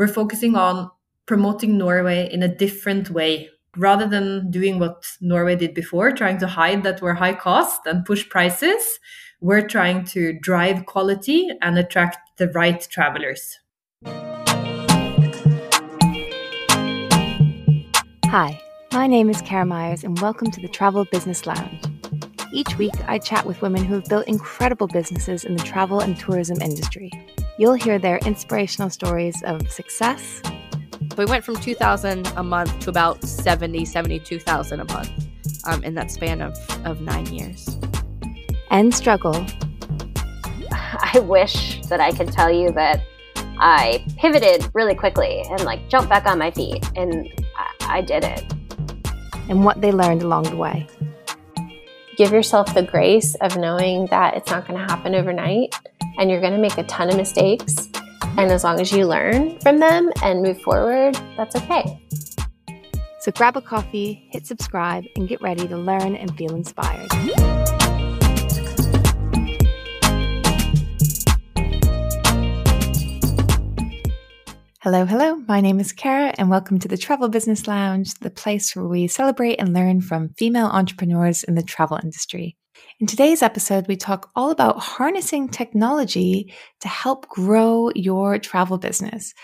we're focusing on promoting Norway in a different way. Rather than doing what Norway did before, trying to hide that we're high cost and push prices, we're trying to drive quality and attract the right travelers. Hi, my name is Kara Myers, and welcome to the Travel Business Lounge. Each week, I chat with women who have built incredible businesses in the travel and tourism industry. You'll hear their inspirational stories of success. We went from 2000 a month to about 70, 72,000 a month um, in that span of, of nine years. And struggle. I wish that I could tell you that I pivoted really quickly and like jumped back on my feet, and I, I did it. And what they learned along the way give yourself the grace of knowing that it's not going to happen overnight and you're going to make a ton of mistakes. And as long as you learn from them and move forward, that's okay. So grab a coffee, hit subscribe, and get ready to learn and feel inspired. Hello, hello. My name is Kara, and welcome to the Travel Business Lounge, the place where we celebrate and learn from female entrepreneurs in the travel industry. In today's episode, we talk all about harnessing technology to help grow your travel business.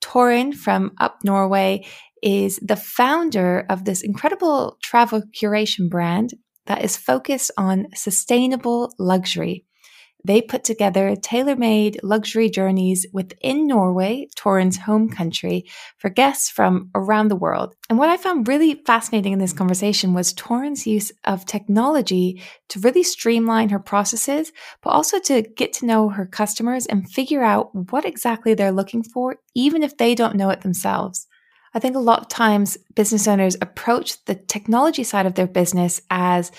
Torunn from Up Norway is the founder of this incredible travel curation brand that is focused on sustainable luxury. They put together tailor made luxury journeys within Norway, Torunn's home country, for guests from around the world. And what I found really fascinating in this conversation was Torunn's use of technology to really streamline her processes, but also to get to know her customers and figure out what exactly they're looking for, even if they don't know it themselves. I think a lot of times business owners approach the technology side of their business as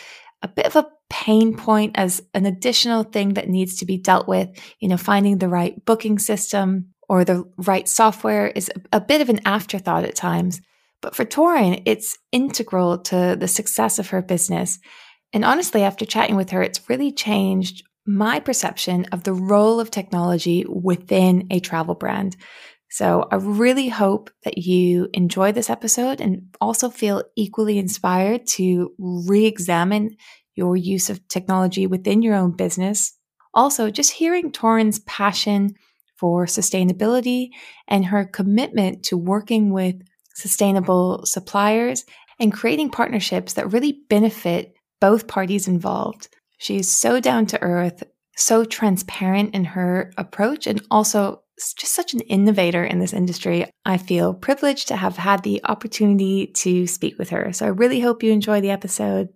a bit of a pain point as an additional thing that needs to be dealt with. You know, finding the right booking system or the right software is a, bit of an afterthought at times. But for Torunn, it's integral to the success of her business. And honestly, after chatting with her, it's really changed my perception of the role of technology within a travel brand. So I really hope that you enjoy this episode and also feel equally inspired to re examine your use of technology within your own business. Also, just hearing Torunn's passion for sustainability and her commitment to working with sustainable suppliers and creating partnerships that really benefit both parties involved. She's so down to earth, so transparent in her approach, and also just such an innovator in this industry. I feel privileged to have had the opportunity to speak with her. So I really hope you enjoy the episode.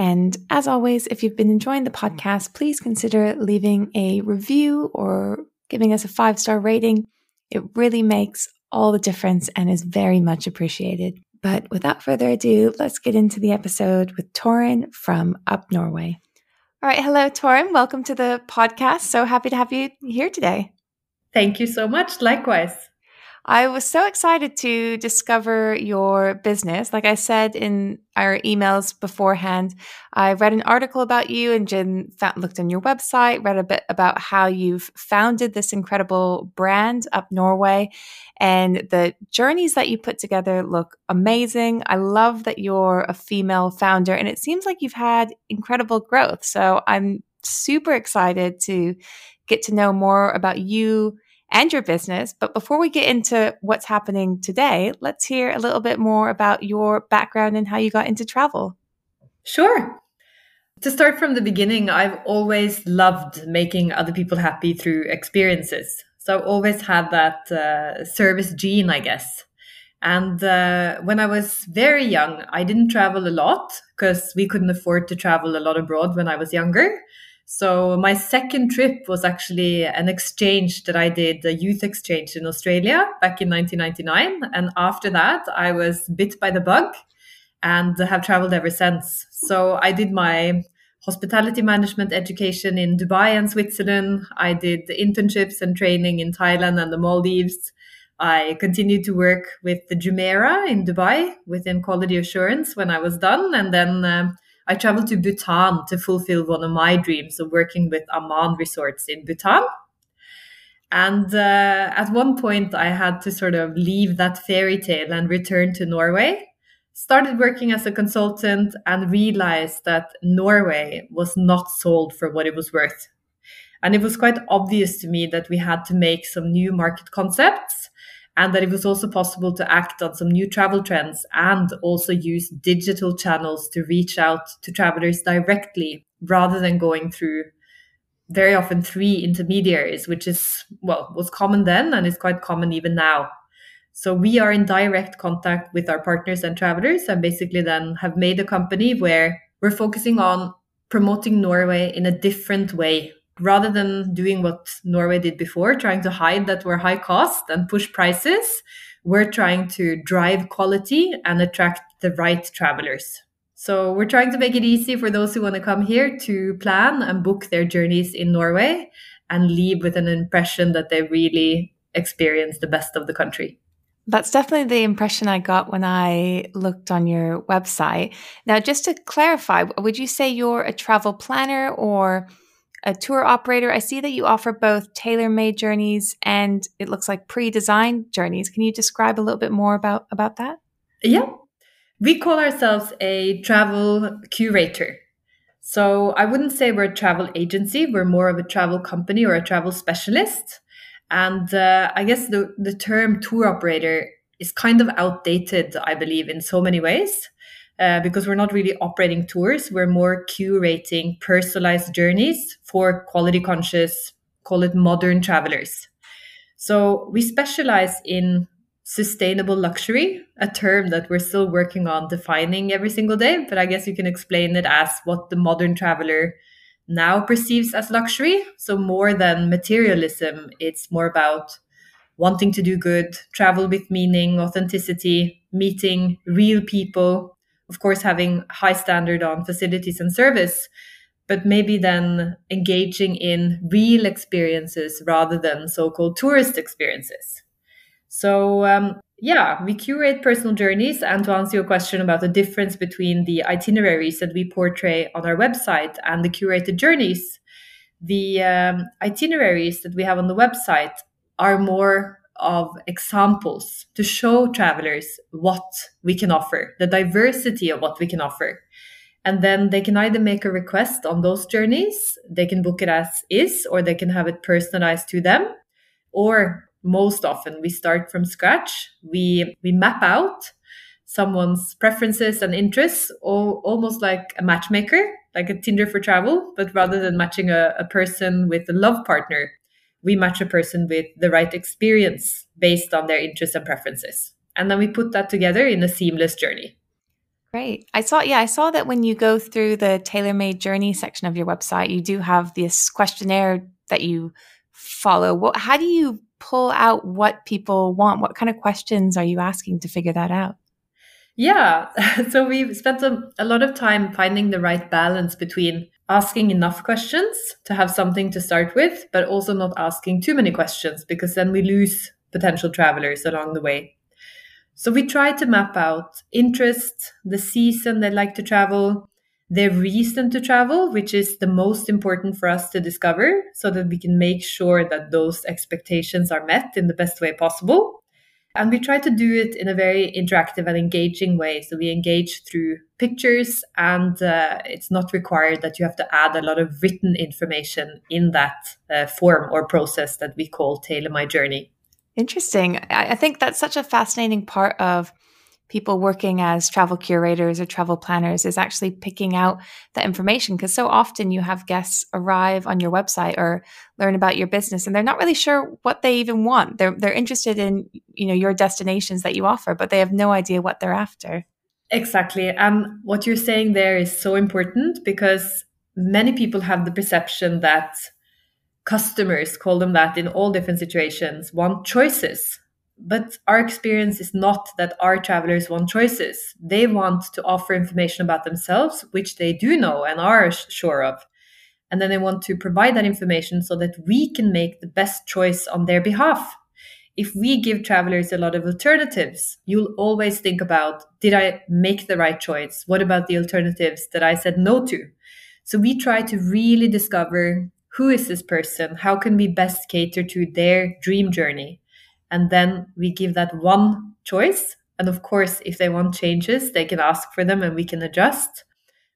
And as always, if you've been enjoying the podcast, please consider leaving a review or giving us a five star rating. It really makes all the difference and is very much appreciated. But without further ado, let's get into the episode with Torunn from Up Norway. All right. Hello, Torunn. Welcome to the podcast. So happy to have you here today. Thank you so much. Likewise. I was so excited to discover your business. Like I said in our emails beforehand, I read an article about you and Jen found, looked on your website, read a bit about how you've founded this incredible brand up Norway. And the journeys that you put together look amazing. I love that you're a female founder and it seems like you've had incredible growth. So I'm super excited to get to know more about you and your business. But before we get into what's happening today, let's hear a little bit more about your background and how you got into travel. Sure. To start from the beginning, I've always loved making other people happy through experiences. So I've always had that uh, service gene, I guess. And uh, when I was very young, I didn't travel a lot because we couldn't afford to travel a lot abroad when I was younger. So my second trip was actually an exchange that I did, a youth exchange in Australia back in 1999. And after that, I was bit by the bug and have traveled ever since. So I did my hospitality management education in Dubai and Switzerland. I did internships and training in Thailand and the Maldives. I continued to work with the Jumeirah in Dubai within quality assurance when I was done. And then uh, I traveled to Bhutan to fulfill one of my dreams of working with Aman resorts in Bhutan. And uh, at one point, I had to sort of leave that fairy tale and return to Norway. Started working as a consultant and realized that Norway was not sold for what it was worth. And it was quite obvious to me that we had to make some new market concepts and that it was also possible to act on some new travel trends and also use digital channels to reach out to travelers directly rather than going through very often three intermediaries, which is, well, was common then and is quite common even now. So we are in direct contact with our partners and travelers and basically then have made a company where we're focusing on promoting Norway in a different way rather than doing what Norway did before, trying to hide that we're high cost and push prices, we're trying to drive quality and attract the right travelers. So we're trying to make it easy for those who want to come here to plan and book their journeys in Norway and leave with an impression that they really experience the best of the country. That's definitely the impression I got when I looked on your website. Now, just to clarify, would you say you're a travel planner or a tour operator. I see that you offer both tailor made journeys and it looks like pre designed journeys. Can you describe a little bit more about, about that? Yeah. We call ourselves a travel curator. So I wouldn't say we're a travel agency, we're more of a travel company or a travel specialist. And uh, I guess the, the term tour operator is kind of outdated, I believe, in so many ways uh, because we're not really operating tours. We're more curating personalized journeys for quality conscious, call it modern travelers. So we specialize in sustainable luxury, a term that we're still working on defining every single day. But I guess you can explain it as what the modern traveler now perceives as luxury. So more than materialism, it's more about wanting to do good, travel with meaning, authenticity, meeting real people, of course, having high standard on facilities and service, but maybe then engaging in real experiences rather than so-called tourist experiences. So um, yeah, we curate personal journeys. And to answer your question about the difference between the itineraries that we portray on our website and the curated journeys, the um, itineraries that we have on the website are more of examples to show travelers what we can offer, the diversity of what we can offer. And then they can either make a request on those journeys, they can book it as is, or they can have it personalized to them. Or most often we start from scratch. We we map out someone's preferences and interests, or almost like a matchmaker, like a Tinder for travel, but rather than matching a, a person with a love partner, we match a person with the right experience based on their interests and preferences. And then we put that together in a seamless journey. Great. I saw, yeah, I saw that when you go through the tailor made journey section of your website, you do have this questionnaire that you follow. What, how do you pull out what people want? What kind of questions are you asking to figure that out? Yeah. So we've spent a, a lot of time finding the right balance between asking enough questions to have something to start with, but also not asking too many questions because then we lose potential travelers along the way. So we try to map out interest, the season they like to travel, their reason to travel, which is the most important for us to discover so that we can make sure that those expectations are met in the best way possible. And we try to do it in a very interactive and engaging way. So we engage through pictures, and uh, it's not required that you have to add a lot of written information in that uh, form or process that we call Tailor My Journey. Interesting. I think that's such a fascinating part of people working as travel curators or travel planners is actually picking out the information because so often you have guests arrive on your website or learn about your business and they're not really sure what they even want. They're they're interested in you know your destinations that you offer but they have no idea what they're after. Exactly. And what you're saying there is so important because many people have the perception that customers call them that in all different situations want choices but our experience is not that our travelers want choices. They want to offer information about themselves, which they do know and are sure of. And then they want to provide that information so that we can make the best choice on their behalf. If we give travelers a lot of alternatives, you'll always think about did I make the right choice? What about the alternatives that I said no to? So we try to really discover who is this person? How can we best cater to their dream journey? And then we give that one choice. And of course, if they want changes, they can ask for them and we can adjust.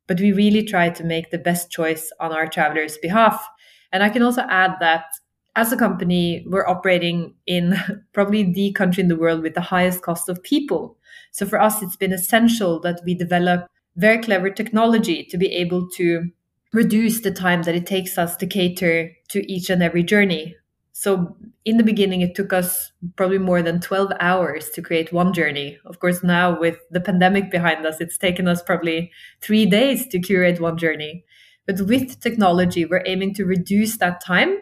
But we really try to make the best choice on our travelers' behalf. And I can also add that as a company, we're operating in probably the country in the world with the highest cost of people. So for us, it's been essential that we develop very clever technology to be able to reduce the time that it takes us to cater to each and every journey. So in the beginning, it took us probably more than 12 hours to create one journey. Of course, now with the pandemic behind us, it's taken us probably three days to curate one journey. But with technology, we're aiming to reduce that time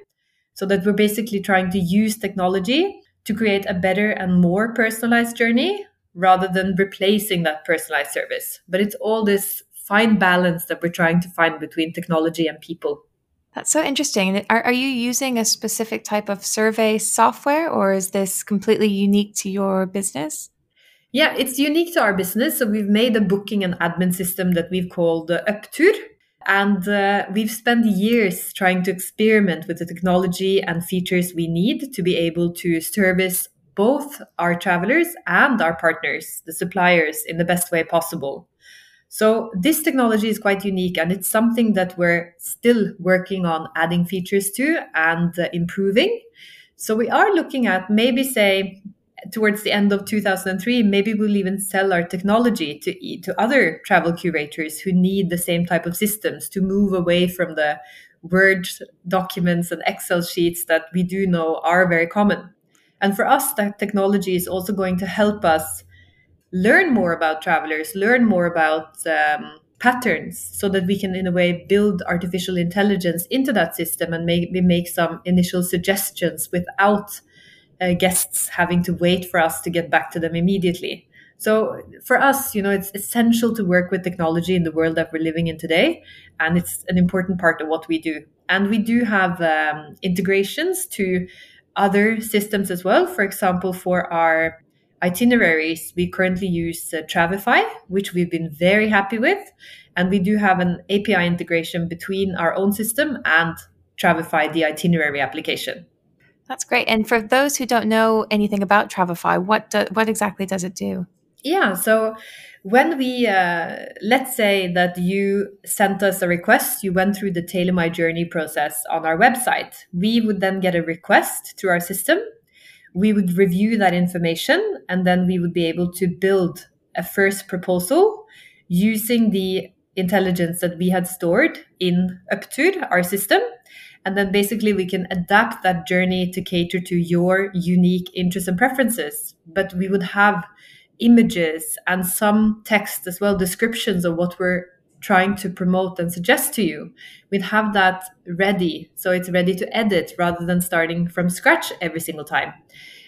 so that we're basically trying to use technology to create a better and more personalized journey rather than replacing that personalized service. But it's all this fine balance that we're trying to find between technology and people. That's so interesting. Are, are you using a specific type of survey software or is this completely unique to your business? Yeah, it's unique to our business. So we've made a booking and admin system that we've called uh. And uh, we've spent years trying to experiment with the technology and features we need to be able to service both our travelers and our partners, the suppliers, in the best way possible. So, this technology is quite unique and it's something that we're still working on adding features to and uh, improving. So, we are looking at maybe, say, towards the end of 2003, maybe we'll even sell our technology to, to other travel curators who need the same type of systems to move away from the Word documents and Excel sheets that we do know are very common. And for us, that technology is also going to help us learn more about travelers, learn more about um, patterns, so that we can, in a way, build artificial intelligence into that system and maybe make some initial suggestions without uh, guests having to wait for us to get back to them immediately. So for us, you know, it's essential to work with technology in the world that we're living in today, and it's an important part of what we do. And we do have um, integrations to other systems as well. For example, for our itineraries, we currently use uh, Travefy, which we've been very happy with, and we do have an API integration between our own system and Travefy, the itinerary application. That's great. And for those who don't know anything about Travefy, what do, what exactly does it do? Yeah, so when we uh, let's say that you sent us a request, you went through the Tailor My Journey process on our website. We would then get a request through our system. We would review that information, and then we would be able to build a first proposal using the intelligence that we had stored in Uptur, our system. And then basically we can adapt that journey to cater to your unique interests and preferences. But we would have images and some text as well, descriptions of what we're trying to promote and suggest to you. We'd have that ready. So it's ready to edit rather than starting from scratch every single time.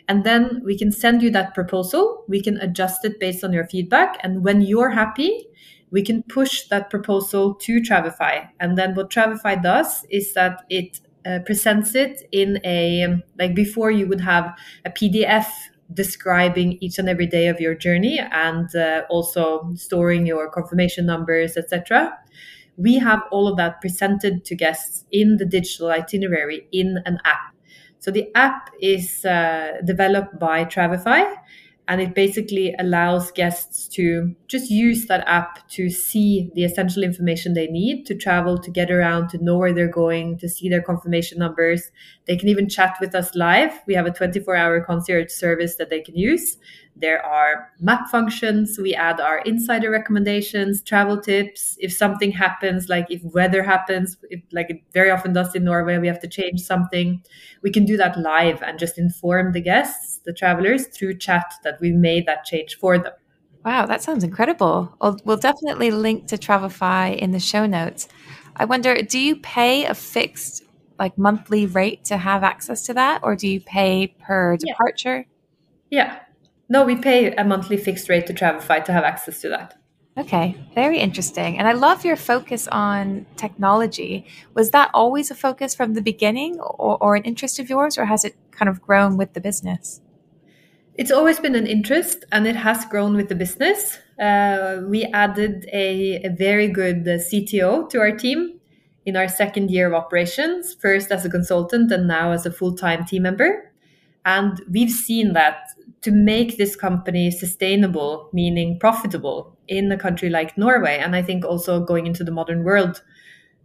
And then we can send you that proposal. We can adjust it based on your feedback. And when you're happy, we can push that proposal to Travefy. And then what Travefy does is that it uh, presents it in a, like before you would have a PDF describing each and every day of your journey and uh, also storing your confirmation numbers, etc. We have all of that presented to guests in the digital itinerary in an app. So the app is uh, developed by Travefy and it basically allows guests to just use that app to see the essential information they need to travel, to get around, to know where they're going, to see their confirmation numbers. They can even chat with us live. We have a 24 hour concierge service that they can use. There are map functions. We add our insider recommendations, travel tips. If something happens, like if weather happens, like it very often does in Norway, we have to change something. We can do that live and just inform the guests, the travelers, through chat that we made that change for them. Wow, that sounds incredible. We'll, we'll definitely link to Travefy in the show notes. I wonder, do you pay a fixed like monthly rate to have access to that, or do you pay per departure? Yeah. yeah. No, we pay a monthly fixed rate to Travefy to have access to that. Okay, very interesting. And I love your focus on technology. Was that always a focus from the beginning or, or, an interest of yours, or has it kind of grown with the business? It's always been an interest and it has grown with the business. Uh, we added a, a very good uh, CTO to our team in our second year of operations, first as a consultant and now as a full time team member. And we've seen that to make this company sustainable, meaning profitable in a country like Norway, and I think also going into the modern world,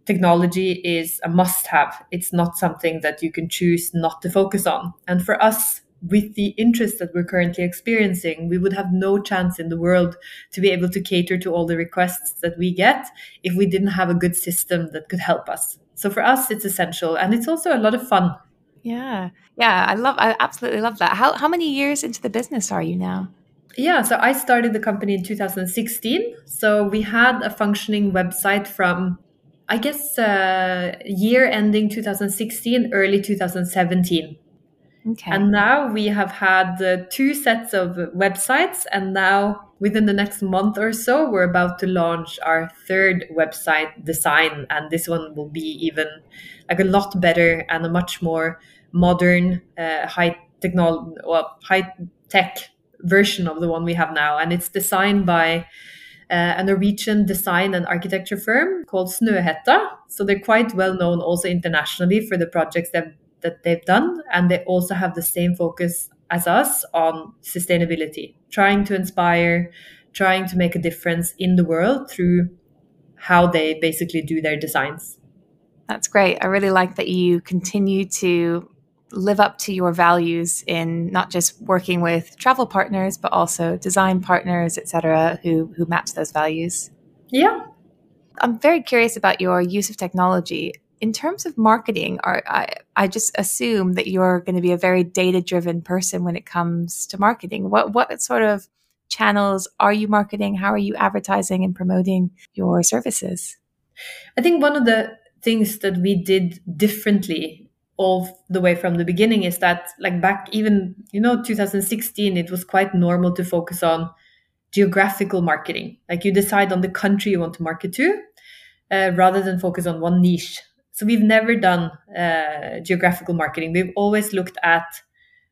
technology is a must have. It's not something that you can choose not to focus on. And for us, with the interest that we're currently experiencing, we would have no chance in the world to be able to cater to all the requests that we get if we didn't have a good system that could help us. So for us, it's essential and it's also a lot of fun. Yeah. Yeah. I love, I absolutely love that. How, how many years into the business are you now? Yeah, so I started the company in 2016. So we had a functioning website from, I guess, uh, year ending 2016, early 2017. Okay. And now we have had uh, two sets of websites, and now within the next month or so, we're about to launch our third website design, and this one will be even like a lot better and a much more modern, uh, high technology, well, high tech version of the one we have now, and it's designed by. Uh, a Norwegian design and architecture firm called Snøhetta. So they're quite well known also internationally for the projects they've that they've done. And they also have the same focus as us on sustainability, trying to inspire, trying to make a difference in the world through how they basically do their designs. That's great. I really like that you continue to live up to your values in not just working with travel partners but also design partners etc who who match those values yeah i'm very curious about your use of technology in terms of marketing, are, I, I just assume that you're going to be a very data driven person when it comes to marketing. What, what sort of channels are you marketing? How are you advertising and promoting your services? I think one of the things that we did differently all the way from the beginning is that like back even you know 2016 it was quite normal to focus on geographical marketing like you decide on the country you want to market to uh, rather than focus on one niche so we've never done uh, geographical marketing. We've always looked at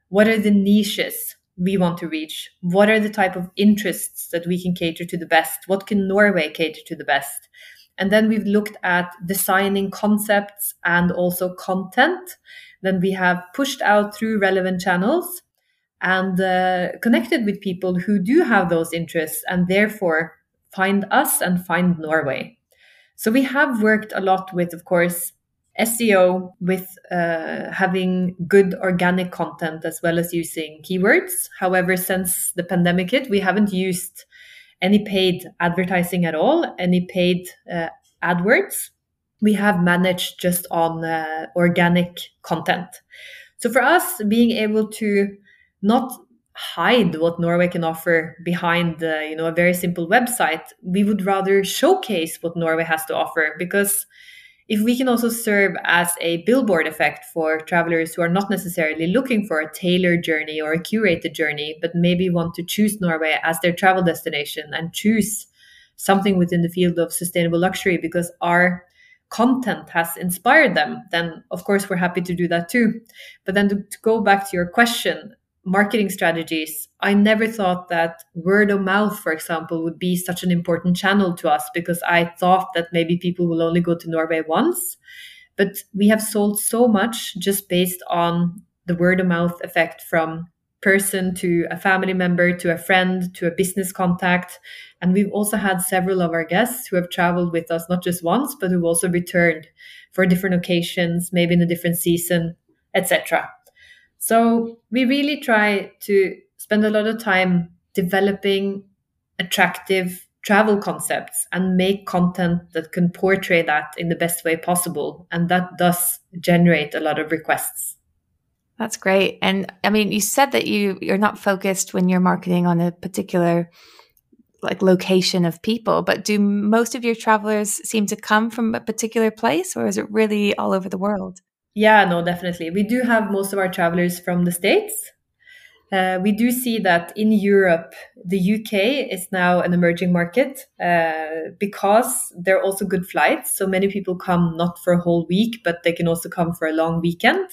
what are the niches we want to reach? What are the type of interests that we can cater to the best? What can Norway cater to the best? And then we've looked at designing concepts and also content. Then we have pushed out through relevant channels and uh, connected with people who do have those interests and therefore find us and find Norway. So we have worked a lot with, of course, SEO with uh, having good organic content as well as using keywords. However, since the pandemic hit, we haven't used any paid advertising at all, any paid uh, AdWords. We have managed just on uh, organic content. So for us, being able to not hide what Norway can offer behind uh, you know a very simple website, we would rather showcase what Norway has to offer because if we can also serve as a billboard effect for travelers who are not necessarily looking for a tailored journey or a curated journey, but maybe want to choose Norway as their travel destination and choose something within the field of sustainable luxury because our content has inspired them, then of course we're happy to do that too. But then to, to go back to your question, marketing strategies, I never thought that word of mouth, for example, would be such an important channel to us because I thought that maybe people will only go to Norway once. But we have sold so much just based on the word of mouth effect from person to a family member to a friend to a business contact. And we've also had several of our guests who have traveled with us not just once, but who've also returned for different occasions, maybe in a different season, etc. So we really try to spend a lot of time developing attractive travel concepts and make content that can portray that in the best way possible. And that does generate a lot of requests. That's great. And I mean, you said that you you're not focused when you're marketing on a particular like location of people, but do most of your travelers seem to come from a particular place or is it really all over the world? Yeah, no, definitely. We do have most of our travelers from the States. Uh, we do see that in Europe, the UK is now an emerging market uh, because there are also good flights. So many people come not for a whole week, but they can also come for a long weekend.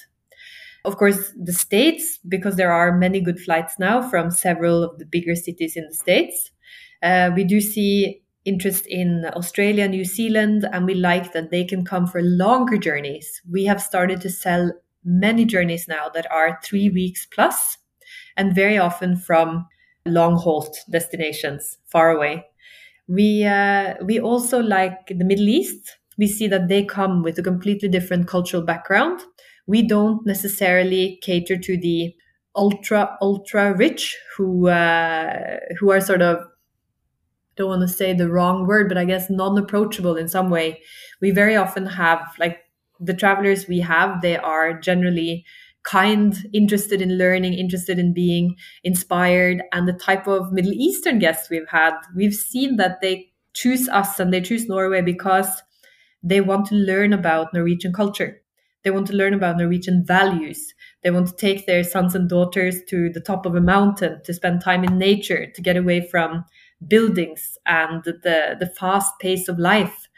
Of course, the States, because there are many good flights now from several of the bigger cities in the States, uh, we do see interest in Australia, New Zealand, and we like that they can come for longer journeys. We have started to sell many journeys now that are three weeks plus, and very often from long haul destinations far away. We uh, we also like the Middle East. We see that they come with a completely different cultural background. We don't necessarily cater to the ultra ultra rich who uh, who are sort of don't want to say the wrong word, but I guess non-approachable in some way. We very often have like the travelers we have, they are generally kind, interested in learning, interested in being inspired. And the type of Middle Eastern guests we've had, we've seen that they choose us and they choose Norway because they want to learn about Norwegian culture. They want to learn about Norwegian values. They want to take their sons and daughters to the top of a mountain to spend time in nature, to get away from buildings and the, the fast pace of life.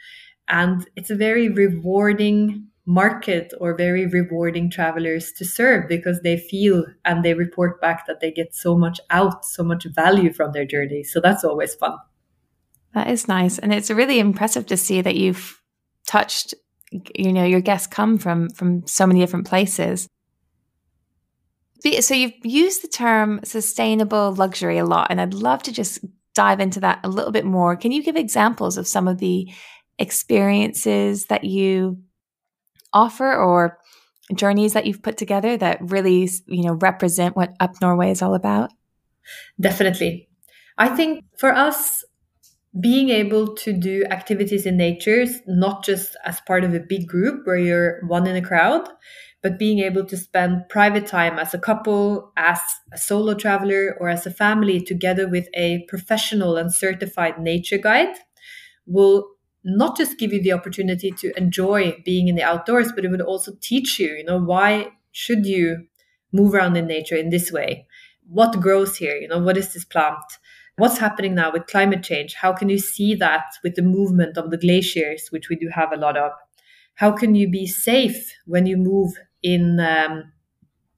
And it's a very rewarding market or very rewarding travelers to serve because they feel and they report back that they get so much out, so much value from their journey. So that's always fun. That is nice. And it's really impressive to see that you've touched, you know, your guests come from from so many different places. So you've used the term sustainable luxury a lot, and I'd love to just dive into that a little bit more. Can you give examples of some of the experiences that you offer or journeys that you've put together that really, you know, represent what Up Norway is all about? Definitely. I think for us, being able to do activities in nature, not just as part of a big group where you're one in a crowd, but being able to spend private time as a couple, as a solo traveler, or as a family together with a professional and certified nature guide will not just give you the opportunity to enjoy being in the outdoors, but it would also teach you, you know, why should you move around in nature in this way? What grows here? You know, what is this plant? What's happening now with climate change? How can you see that with the movement of the glaciers, which we do have a lot of? How can you be safe when you move in um,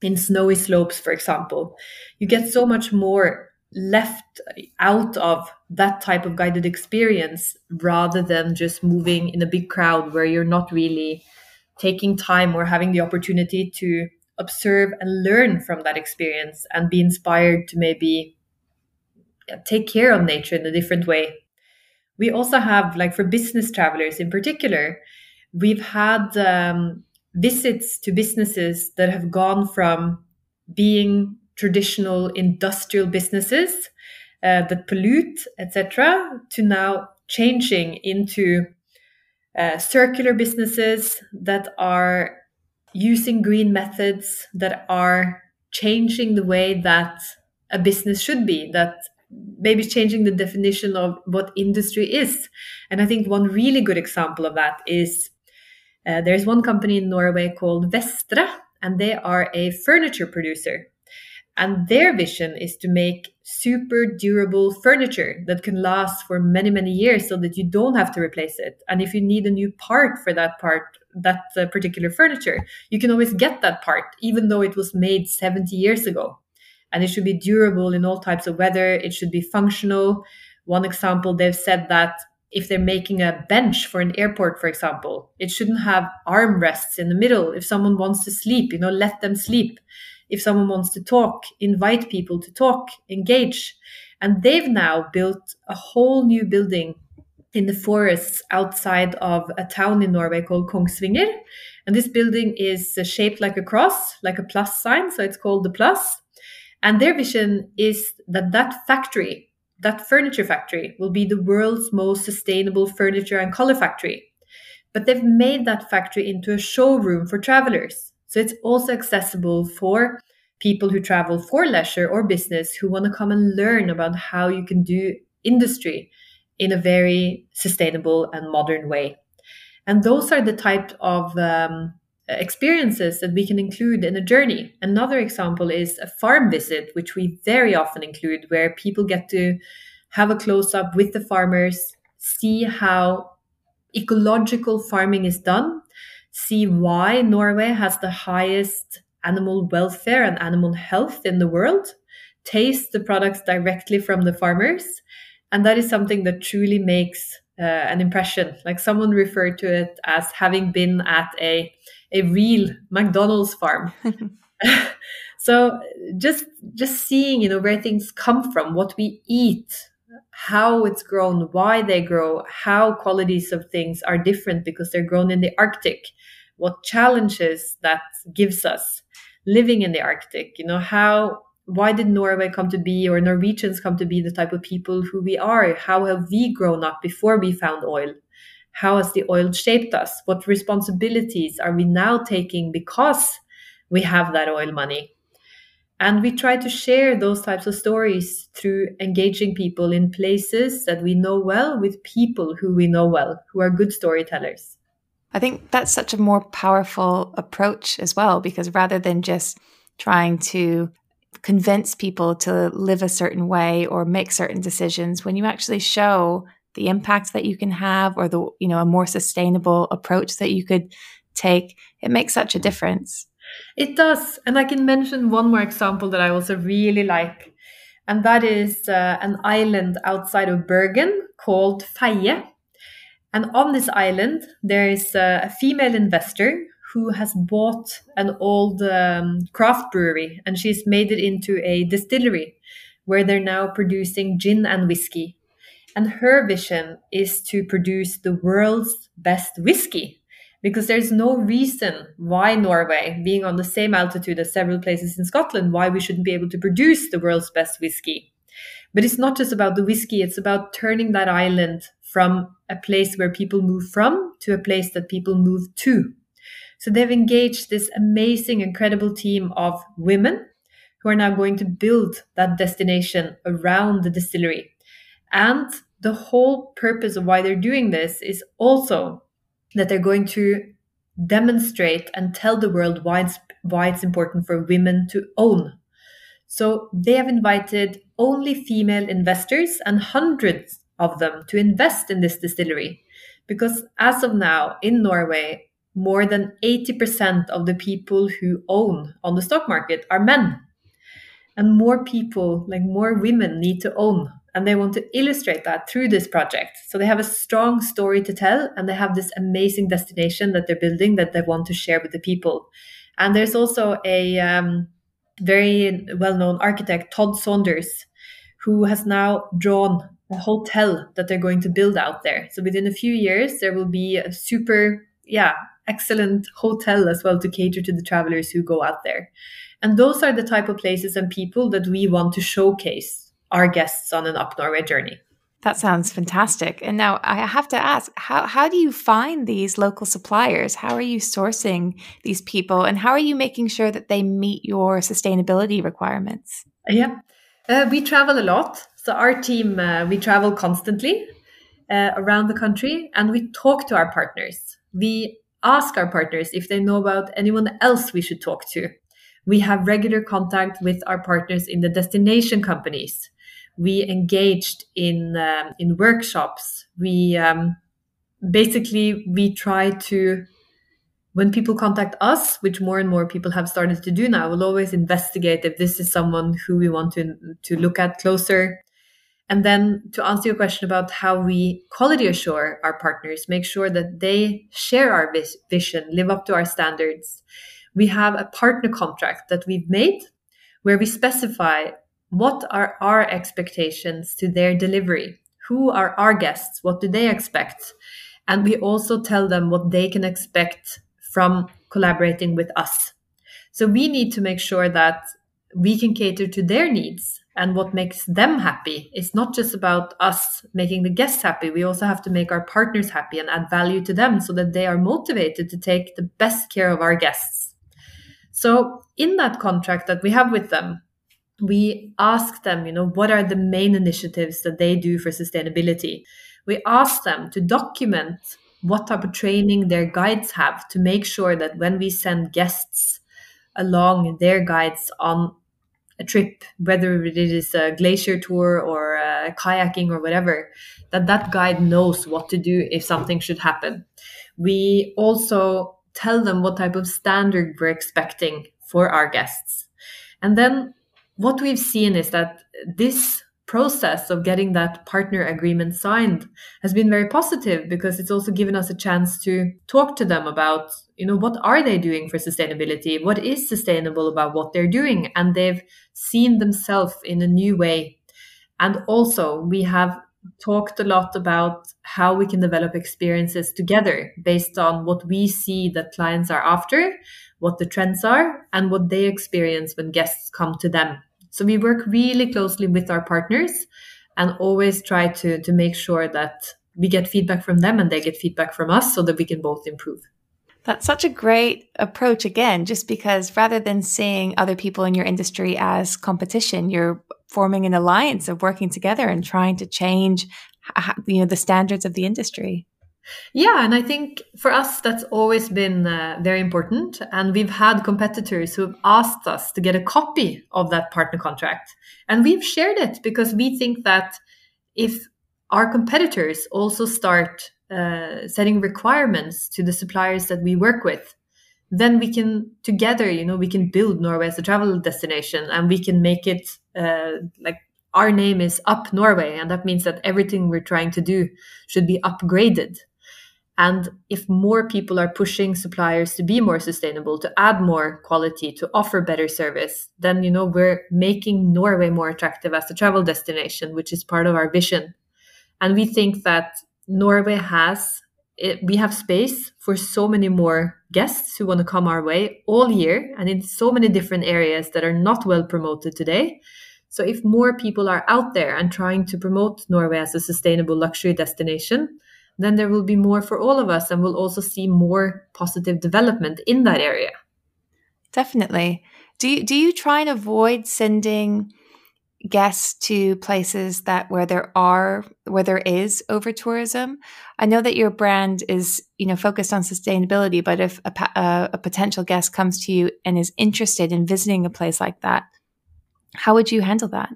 in snowy slopes, for example, you get so much more left out of that type of guided experience rather than just moving in a big crowd where you're not really taking time or having the opportunity to observe and learn from that experience and be inspired to maybe take care of nature in a different way. We also have, like for business travelers in particular, we've had um, visits to businesses that have gone from being traditional industrial businesses uh, that pollute, etc., to now changing into uh, circular businesses that are using green methods that are changing the way that a business should be, that maybe changing the definition of what industry is. And I think one really good example of that is uh, there's one company in Norway called Vestre, and they are a furniture producer. And their vision is to make super durable furniture that can last for many, many years so that you don't have to replace it. And if you need a new part for that part, that uh, particular furniture, you can always get that part, even though it was made 70 years ago. And it should be durable in all types of weather, it should be functional. One example, they've said that if they're making a bench for an airport, for example, it shouldn't have armrests in the middle. If someone wants to sleep, you know, let them sleep. If someone wants to talk, invite people to talk, engage. And they've now built a whole new building in the forests outside of a town in Norway called Kongsvinger. And this building is shaped like a cross, like a plus sign. So it's called the plus. And their vision is that that factory that furniture factory will be the world's most sustainable furniture and color factory. But they've made that factory into a showroom for travelers. So it's also accessible for people who travel for leisure or business who want to come and learn about how you can do industry in a very sustainable and modern way. And those are the type of um, experiences that we can include in a journey. Another example is a farm visit, which we very often include, where people get to have a close up with the farmers, see how ecological farming is done, see why Norway has the highest animal welfare and animal health in the world, taste the products directly from the farmers, And that is something that truly makes uh, an impression. Like someone referred to it as having been at a, a real McDonald's farm. so just just seeing you know where things come from what we eat how it's grown why they grow how qualities of things are different because they're grown in the arctic what challenges that gives us living in the arctic you know how why did norway come to be or norwegians come to be the type of people who we are how have we grown up before we found oil how has the oil shaped us what responsibilities are we now taking because we have that oil money and we try to share those types of stories through engaging people in places that we know well with people who we know well, who are good storytellers. I think that's such a more powerful approach as well, because rather than just trying to convince people to live a certain way or make certain decisions, when you actually show the impact that you can have or the, you know, a more sustainable approach that you could take, it makes such a difference. It does. And I can mention one more example that I also really like. And that is uh, an island outside of Bergen called Feie. And on this island, there is a, female investor who has bought an old um, craft brewery and she's made it into a distillery where they're now producing gin and whiskey. And her vision is to produce the world's best whiskey because there's no reason why Norway, being on the same altitude as several places in Scotland, why we shouldn't be able to produce the world's best whiskey. But it's not just about the whiskey, it's about turning that island from a place where people move from to a place that people move to. So they've engaged this amazing, incredible team of women who are now going to build that destination around the distillery. And the whole purpose of why they're doing this is also that they're going to demonstrate and tell the world why it's, why it's important for women to own. So they have invited only female investors and hundreds of them to invest in this distillery. Because as of now, in Norway, more than 80% of the people who own on the stock market are men. And more people, like more women, need to own and they want to illustrate that through this project. So they have a strong story to tell and they have this amazing destination that they're building that they want to share with the people. And there's also a um, very well known architect, Todd Saunders, who has now drawn a hotel that they're going to build out there. So within a few years, there will be a super, yeah, excellent hotel as well to cater to the travelers who go out there. And those are the type of places and people that we want to showcase our guests on an Up Norway journey. That sounds fantastic. And now I have to ask, how, how do you find these local suppliers? How are you sourcing these people? And how are you making sure that they meet your sustainability requirements? Yeah, uh, we travel a lot. So our team, uh, we travel constantly uh, around the country and we talk to our partners. We ask our partners if they know about anyone else we should talk to. We have regular contact with our partners in the destination companies we engaged in um, in workshops. We um, basically we try to when people contact us, which more and more people have started to do now, we'll always investigate if this is someone who we want to to look at closer. And then to answer your question about how we quality assure our partners, make sure that they share our vision, live up to our standards. We have a partner contract that we've made where we specify what are our expectations to their delivery? Who are our guests? What do they expect? And we also tell them what they can expect from collaborating with us. So we need to make sure that we can cater to their needs and what makes them happy. It's not just about us making the guests happy. We also have to make our partners happy and add value to them so that they are motivated to take the best care of our guests. So, in that contract that we have with them, we ask them, you know, what are the main initiatives that they do for sustainability? We ask them to document what type of training their guides have to make sure that when we send guests along their guides on a trip, whether it is a glacier tour or a kayaking or whatever, that that guide knows what to do if something should happen. We also tell them what type of standard we're expecting for our guests. And then what we've seen is that this process of getting that partner agreement signed has been very positive because it's also given us a chance to talk to them about you know what are they doing for sustainability? What is sustainable about what they're doing? And they've seen themselves in a new way. And also we have talked a lot about how we can develop experiences together based on what we see that clients are after what the trends are and what they experience when guests come to them so we work really closely with our partners and always try to, to make sure that we get feedback from them and they get feedback from us so that we can both improve. That's such a great approach, again, just because rather than seeing other people in your industry as competition, you're forming an alliance of working together and trying to change you know the standards of the industry yeah, and I think for us that's always been uh, very important. And we've had competitors who have asked us to get a copy of that partner contract. And we've shared it because we think that if our competitors also start uh, setting requirements to the suppliers that we work with, then we can together, you know, we can build Norway as a travel destination and we can make it uh, like our name is Up Norway. And that means that everything we're trying to do should be upgraded. And if more people are pushing suppliers to be more sustainable, to add more quality, to offer better service, then you know we're making Norway more attractive as a travel destination, which is part of our vision. And we think that Norway has it, we have space for so many more guests who want to come our way all year and in so many different areas that are not well promoted today. So if more people are out there and trying to promote Norway as a sustainable luxury destination, then there will be more for all of us and we'll also see more positive development in that area. Definitely. Do you, do you try and avoid sending guests to places that where there are where there is over tourism? I know that your brand is you know focused on sustainability, but if a, a, a potential guest comes to you and is interested in visiting a place like that, how would you handle that?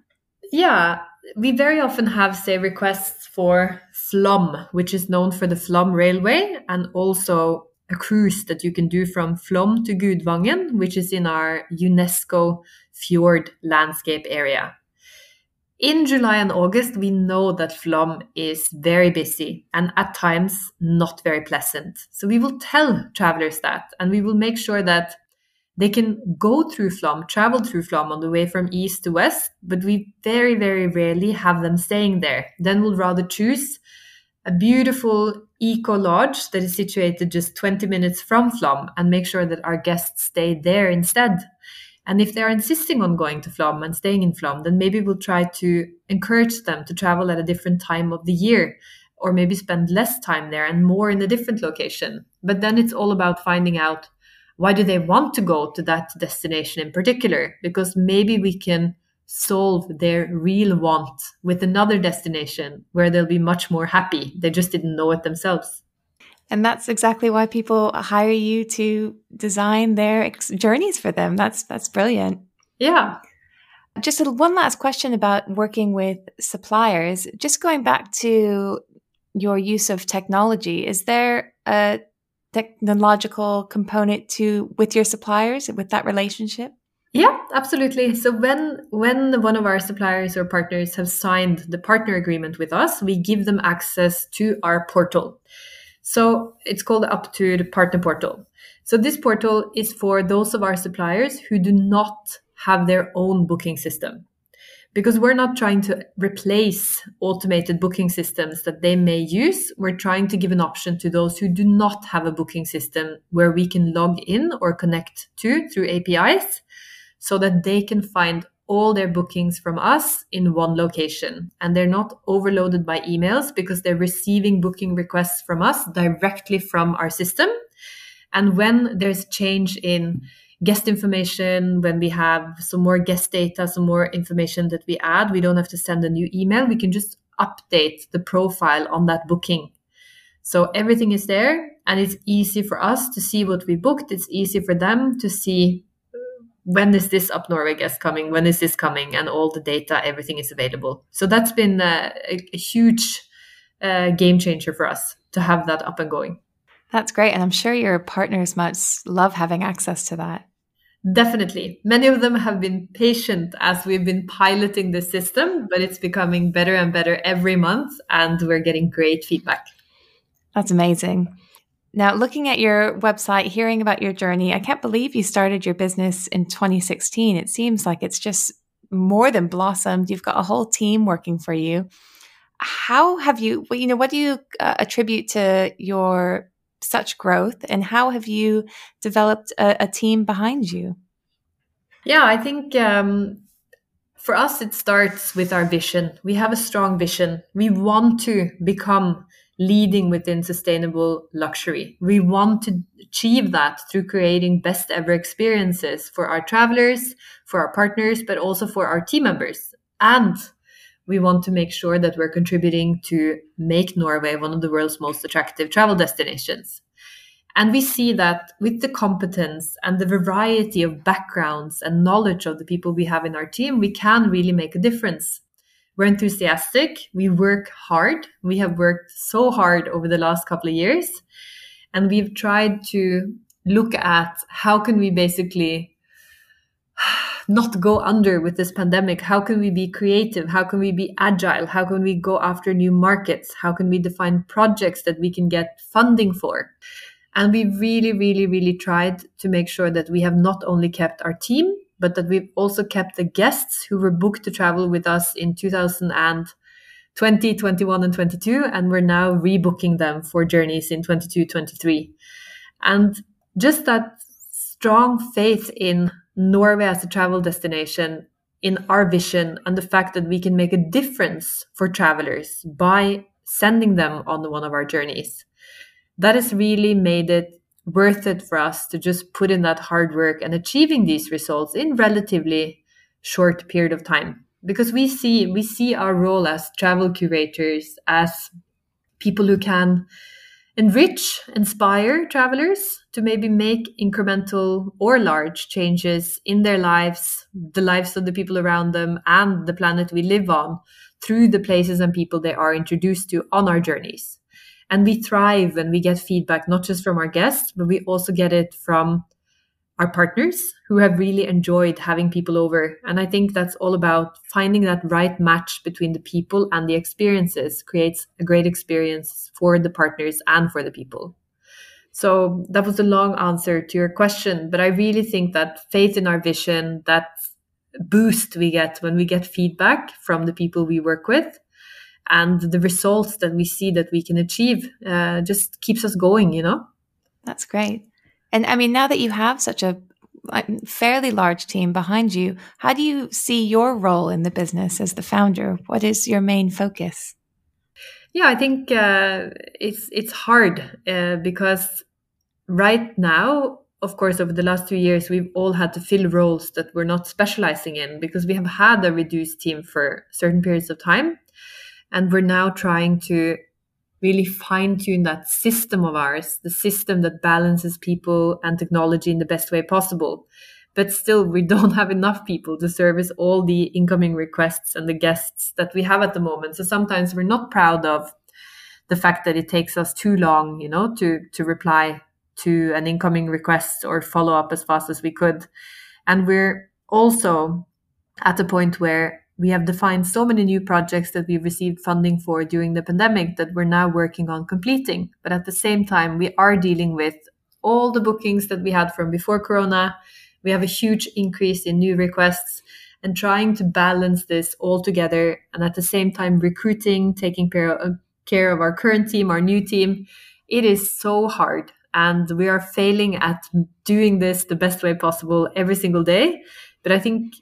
Yeah, we very often have, say, requests for Flåm, which is known for the Flåm Railway, and also a cruise that you can do from Flåm to Gudvangen, which is in our UNESCO fjord landscape area. In July and August, we know that Flåm is very busy and at times not very pleasant. So we will tell travelers that, and we will make sure that they can go through Flåm, travel through Flåm on the way from east to west, but we very, very rarely have them staying there. Then we'll rather choose a beautiful eco lodge that is situated just 20 minutes from Flåm and make sure that our guests stay there instead. And if they're insisting on going to Flåm and staying in Flåm, then maybe we'll try to encourage them to travel at a different time of the year or maybe spend less time there and more in a different location. But then it's all about finding out why do they want to go to that destination in particular? Because maybe we can solve their real want with another destination where they'll be much more happy. They just didn't know it themselves. And that's exactly why people hire you to design their ex- journeys for them. That's that's brilliant. Yeah. Just a, one last question about working with suppliers. Just going back to your use of technology, is there a technological component to with your suppliers with that relationship? Yeah, absolutely. So when when one of our suppliers or partners have signed the partner agreement with us, we give them access to our portal. So it's called up to the Partner Portal. So this portal is for those of our suppliers who do not have their own booking system because we're not trying to replace automated booking systems that they may use. We're trying to give an option to those who do not have a booking system where we can log in or connect to through APIs so that they can find all their bookings from us in one location. And they're not overloaded by emails because they're receiving booking requests from us directly from our system. And when there's change in guest information, when we have some more guest data, some more information that we add, we don't have to send a new email. We can just update the profile on that booking. So everything is there and it's easy for us to see what we booked. It's easy for them to see when is this up Norway guest coming? When is this coming? And all the data, everything is available. So that's been a, a huge uh, game changer for us to have that up and going. That's great. And I'm sure your partners must love having access to that. Definitely. Many of them have been patient as we've been piloting the system, but it's becoming better and better every month, and we're getting great feedback. That's amazing. Now, looking at your website, hearing about your journey, I can't believe you started your business in 2016. It seems like it's just more than blossomed. You've got a whole team working for you. How have you, well, you know, what do you uh, attribute to your such growth and how have you developed a, a team behind you? Yeah, I think um, for us, it starts with our vision. We have a strong vision. We want to become leading within sustainable luxury. We want to achieve that through creating best ever experiences for our travelers, for our partners, but also for our team members. And we want to make sure that we're contributing to make Norway one of the world's most attractive travel destinations. And we see that with the competence and the variety of backgrounds and knowledge of the people we have in our team, we can really make a difference. We're enthusiastic, we work hard. We have worked so hard over the last couple of years. And we've tried to look at how can we basically not go under with this pandemic? How can we be creative? How can we be agile? How can we go after new markets? How can we define projects that we can get funding for? And we really, really, really tried to make sure that we have not only kept our team, but that we've also kept the guests who were booked to travel with us in 2020, 21, and 22. And we're now rebooking them for journeys in 22, 23. And just that strong faith in Norway as a travel destination, in our vision, and the fact that we can make a difference for travelers by sending them on one of our journeys. That has really made it worth it for us to just put in that hard work and achieving these results in relatively short period of time because we see we see our role as travel curators as people who can enrich, inspire travelers to maybe make incremental or large changes in their lives, the lives of the people around them, and the planet we live on through the places and people they are introduced to on our journeys. And we thrive when we get feedback, not just from our guests, but we also get it from our partners who have really enjoyed having people over. And I think that's all about finding that right match between the people and the experiences creates a great experience for the partners and for the people. So that was a long answer to your question, but I really think that faith in our vision, that boost we get when we get feedback from the people we work with, and the results that we see that we can achieve uh, just keeps us going, you know? That's great. And I mean, now that you have such a fairly large team behind you, how do you see your role in the business as the founder? What is your main focus? Yeah, I think uh, it's it's hard uh, because right now, of course, over the last two years, we've all had to fill roles that we're not specializing in because we have had a reduced team for certain periods of time, and we're now trying to really fine tune that system of ours, the system that balances people and technology in the best way possible. But still, we don't have enough people to service all the incoming requests and the guests that we have at the moment. So sometimes we're not proud of the fact that it takes us too long, you know, to, to reply to an incoming request or follow up as fast as we could. And we're also at a point where we have defined so many new projects that we received funding for during the pandemic that we're now working on completing. But at the same time, we are dealing with all the bookings that we had from before Corona. We have a huge increase in new requests and trying to balance this all together. And at the same time, recruiting, taking care of, our current team, our new team. It is so hard. And we are failing at doing this the best way possible every single day. But I think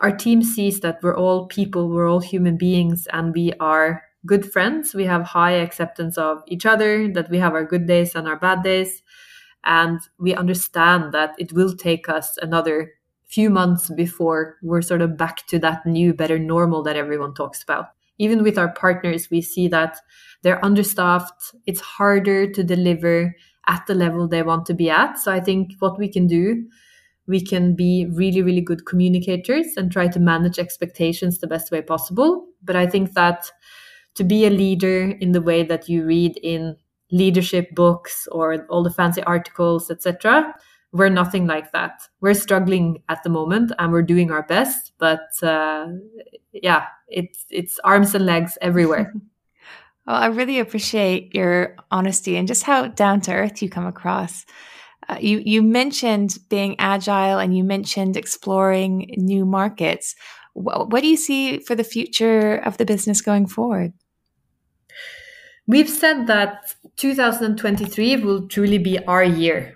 our team sees that we're all people, we're all human beings, and we are good friends. We have high acceptance of each other, that we have our good days and our bad days. And we understand that it will take us another few months before we're sort of back to that new, better normal that everyone talks about. Even with our partners, we see that they're understaffed. It's harder to deliver at the level they want to be at. So I think what we can do we can be really, really good communicators and try to manage expectations the best way possible. But I think that to be a leader in the way that you read in leadership books or all the fancy articles, etc., we're nothing like that. We're struggling at the moment and we're doing our best, but uh, yeah, it's it's arms and legs everywhere. well, I really appreciate your honesty and just how down to earth you come across. Uh, you you mentioned being agile and you mentioned exploring new markets. What, what do you see for the future of the business going forward? We've said that 2023 will truly be our year.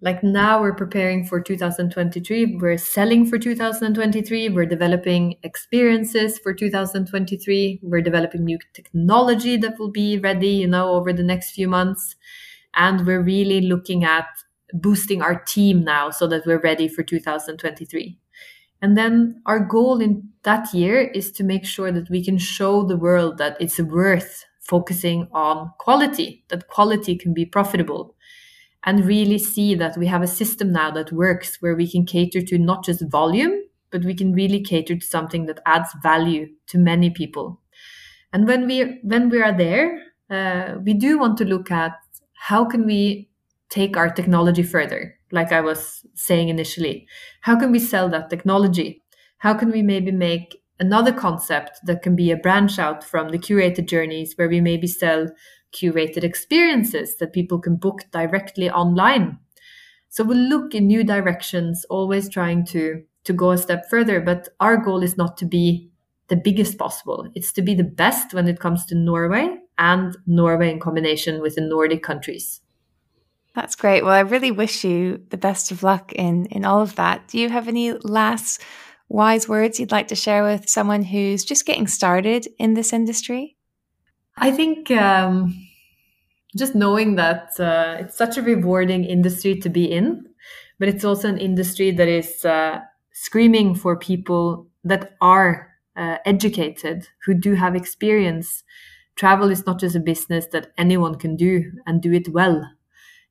Like now we're preparing for 2023 we're selling for 2023 we're developing experiences for 2023 we're developing new technology that will be ready you know over the next few months. And we're really looking at boosting our team now so that we're ready for 2023 and then our goal in that year is to make sure that we can show the world that it's worth focusing on quality that quality can be profitable and really see that we have a system now that works where we can cater to not just volume, but we can really cater to something that adds value to many people. And when we when we are there, uh, we do want to look at how can we take our technology further. Like I was saying initially, how can we sell that technology? How can we maybe make another concept that can be a branch out from the curated journeys where we maybe sell curated experiences that people can book directly online. So we'll look in new directions, always trying to to go a step further. But our goal is not to be the biggest possible. It's to be the best when it comes to Norway and Norway in combination with the Nordic countries. That's great. Well, I really wish you the best of luck in in all of that. Do you have any last wise words you'd like to share with someone who's just getting started in this industry? I think um, just knowing that uh, it's such a rewarding industry to be in, but it's also an industry that is uh, screaming for people that are uh, educated, who do have experience. Travel is not just a business that anyone can do and do it well.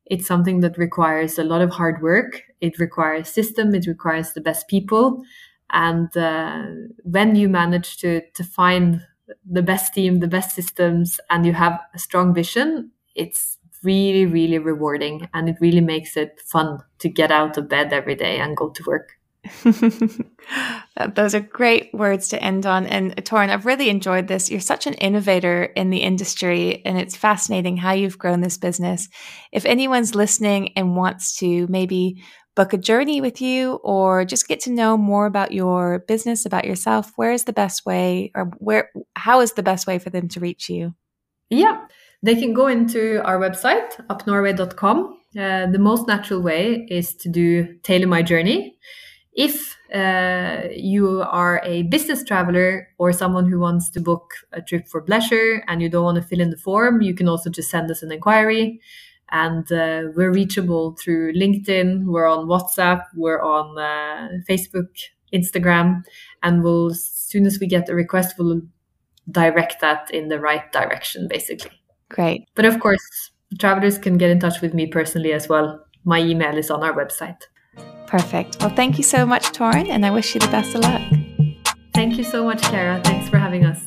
It's something that requires a lot of hard work. It requires system. It requires the best people. And uh, when you manage to to find the best team, the best systems, and you have a strong vision, it's really, really rewarding. And it really makes it fun to get out of bed every day and go to work. Those are great words to end on. And Torunn, I've really enjoyed this. You're such an innovator in the industry, and it's fascinating how you've grown this business. If anyone's listening and wants to maybe book a journey with you or just get to know more about your business, about yourself, where is the best way or where how is the best way for them to reach you? Yeah, they can go into our website, upnorway.com. Uh, the most natural way is to do Tailor My Journey. If uh, you are a business traveler or someone who wants to book a trip for pleasure and you don't want to fill in the form, you can also just send us an inquiry and uh, we're reachable through LinkedIn, we're on WhatsApp, we're on uh, Facebook, Instagram, and we'll as soon as we get a request, we'll direct that in the right direction, basically. Great. But of course, travelers can get in touch with me personally as well. My email is on our website. Perfect. Well, thank you so much, Torunn, and I wish you the best of luck. Thank you so much, Kara. Thanks for having us.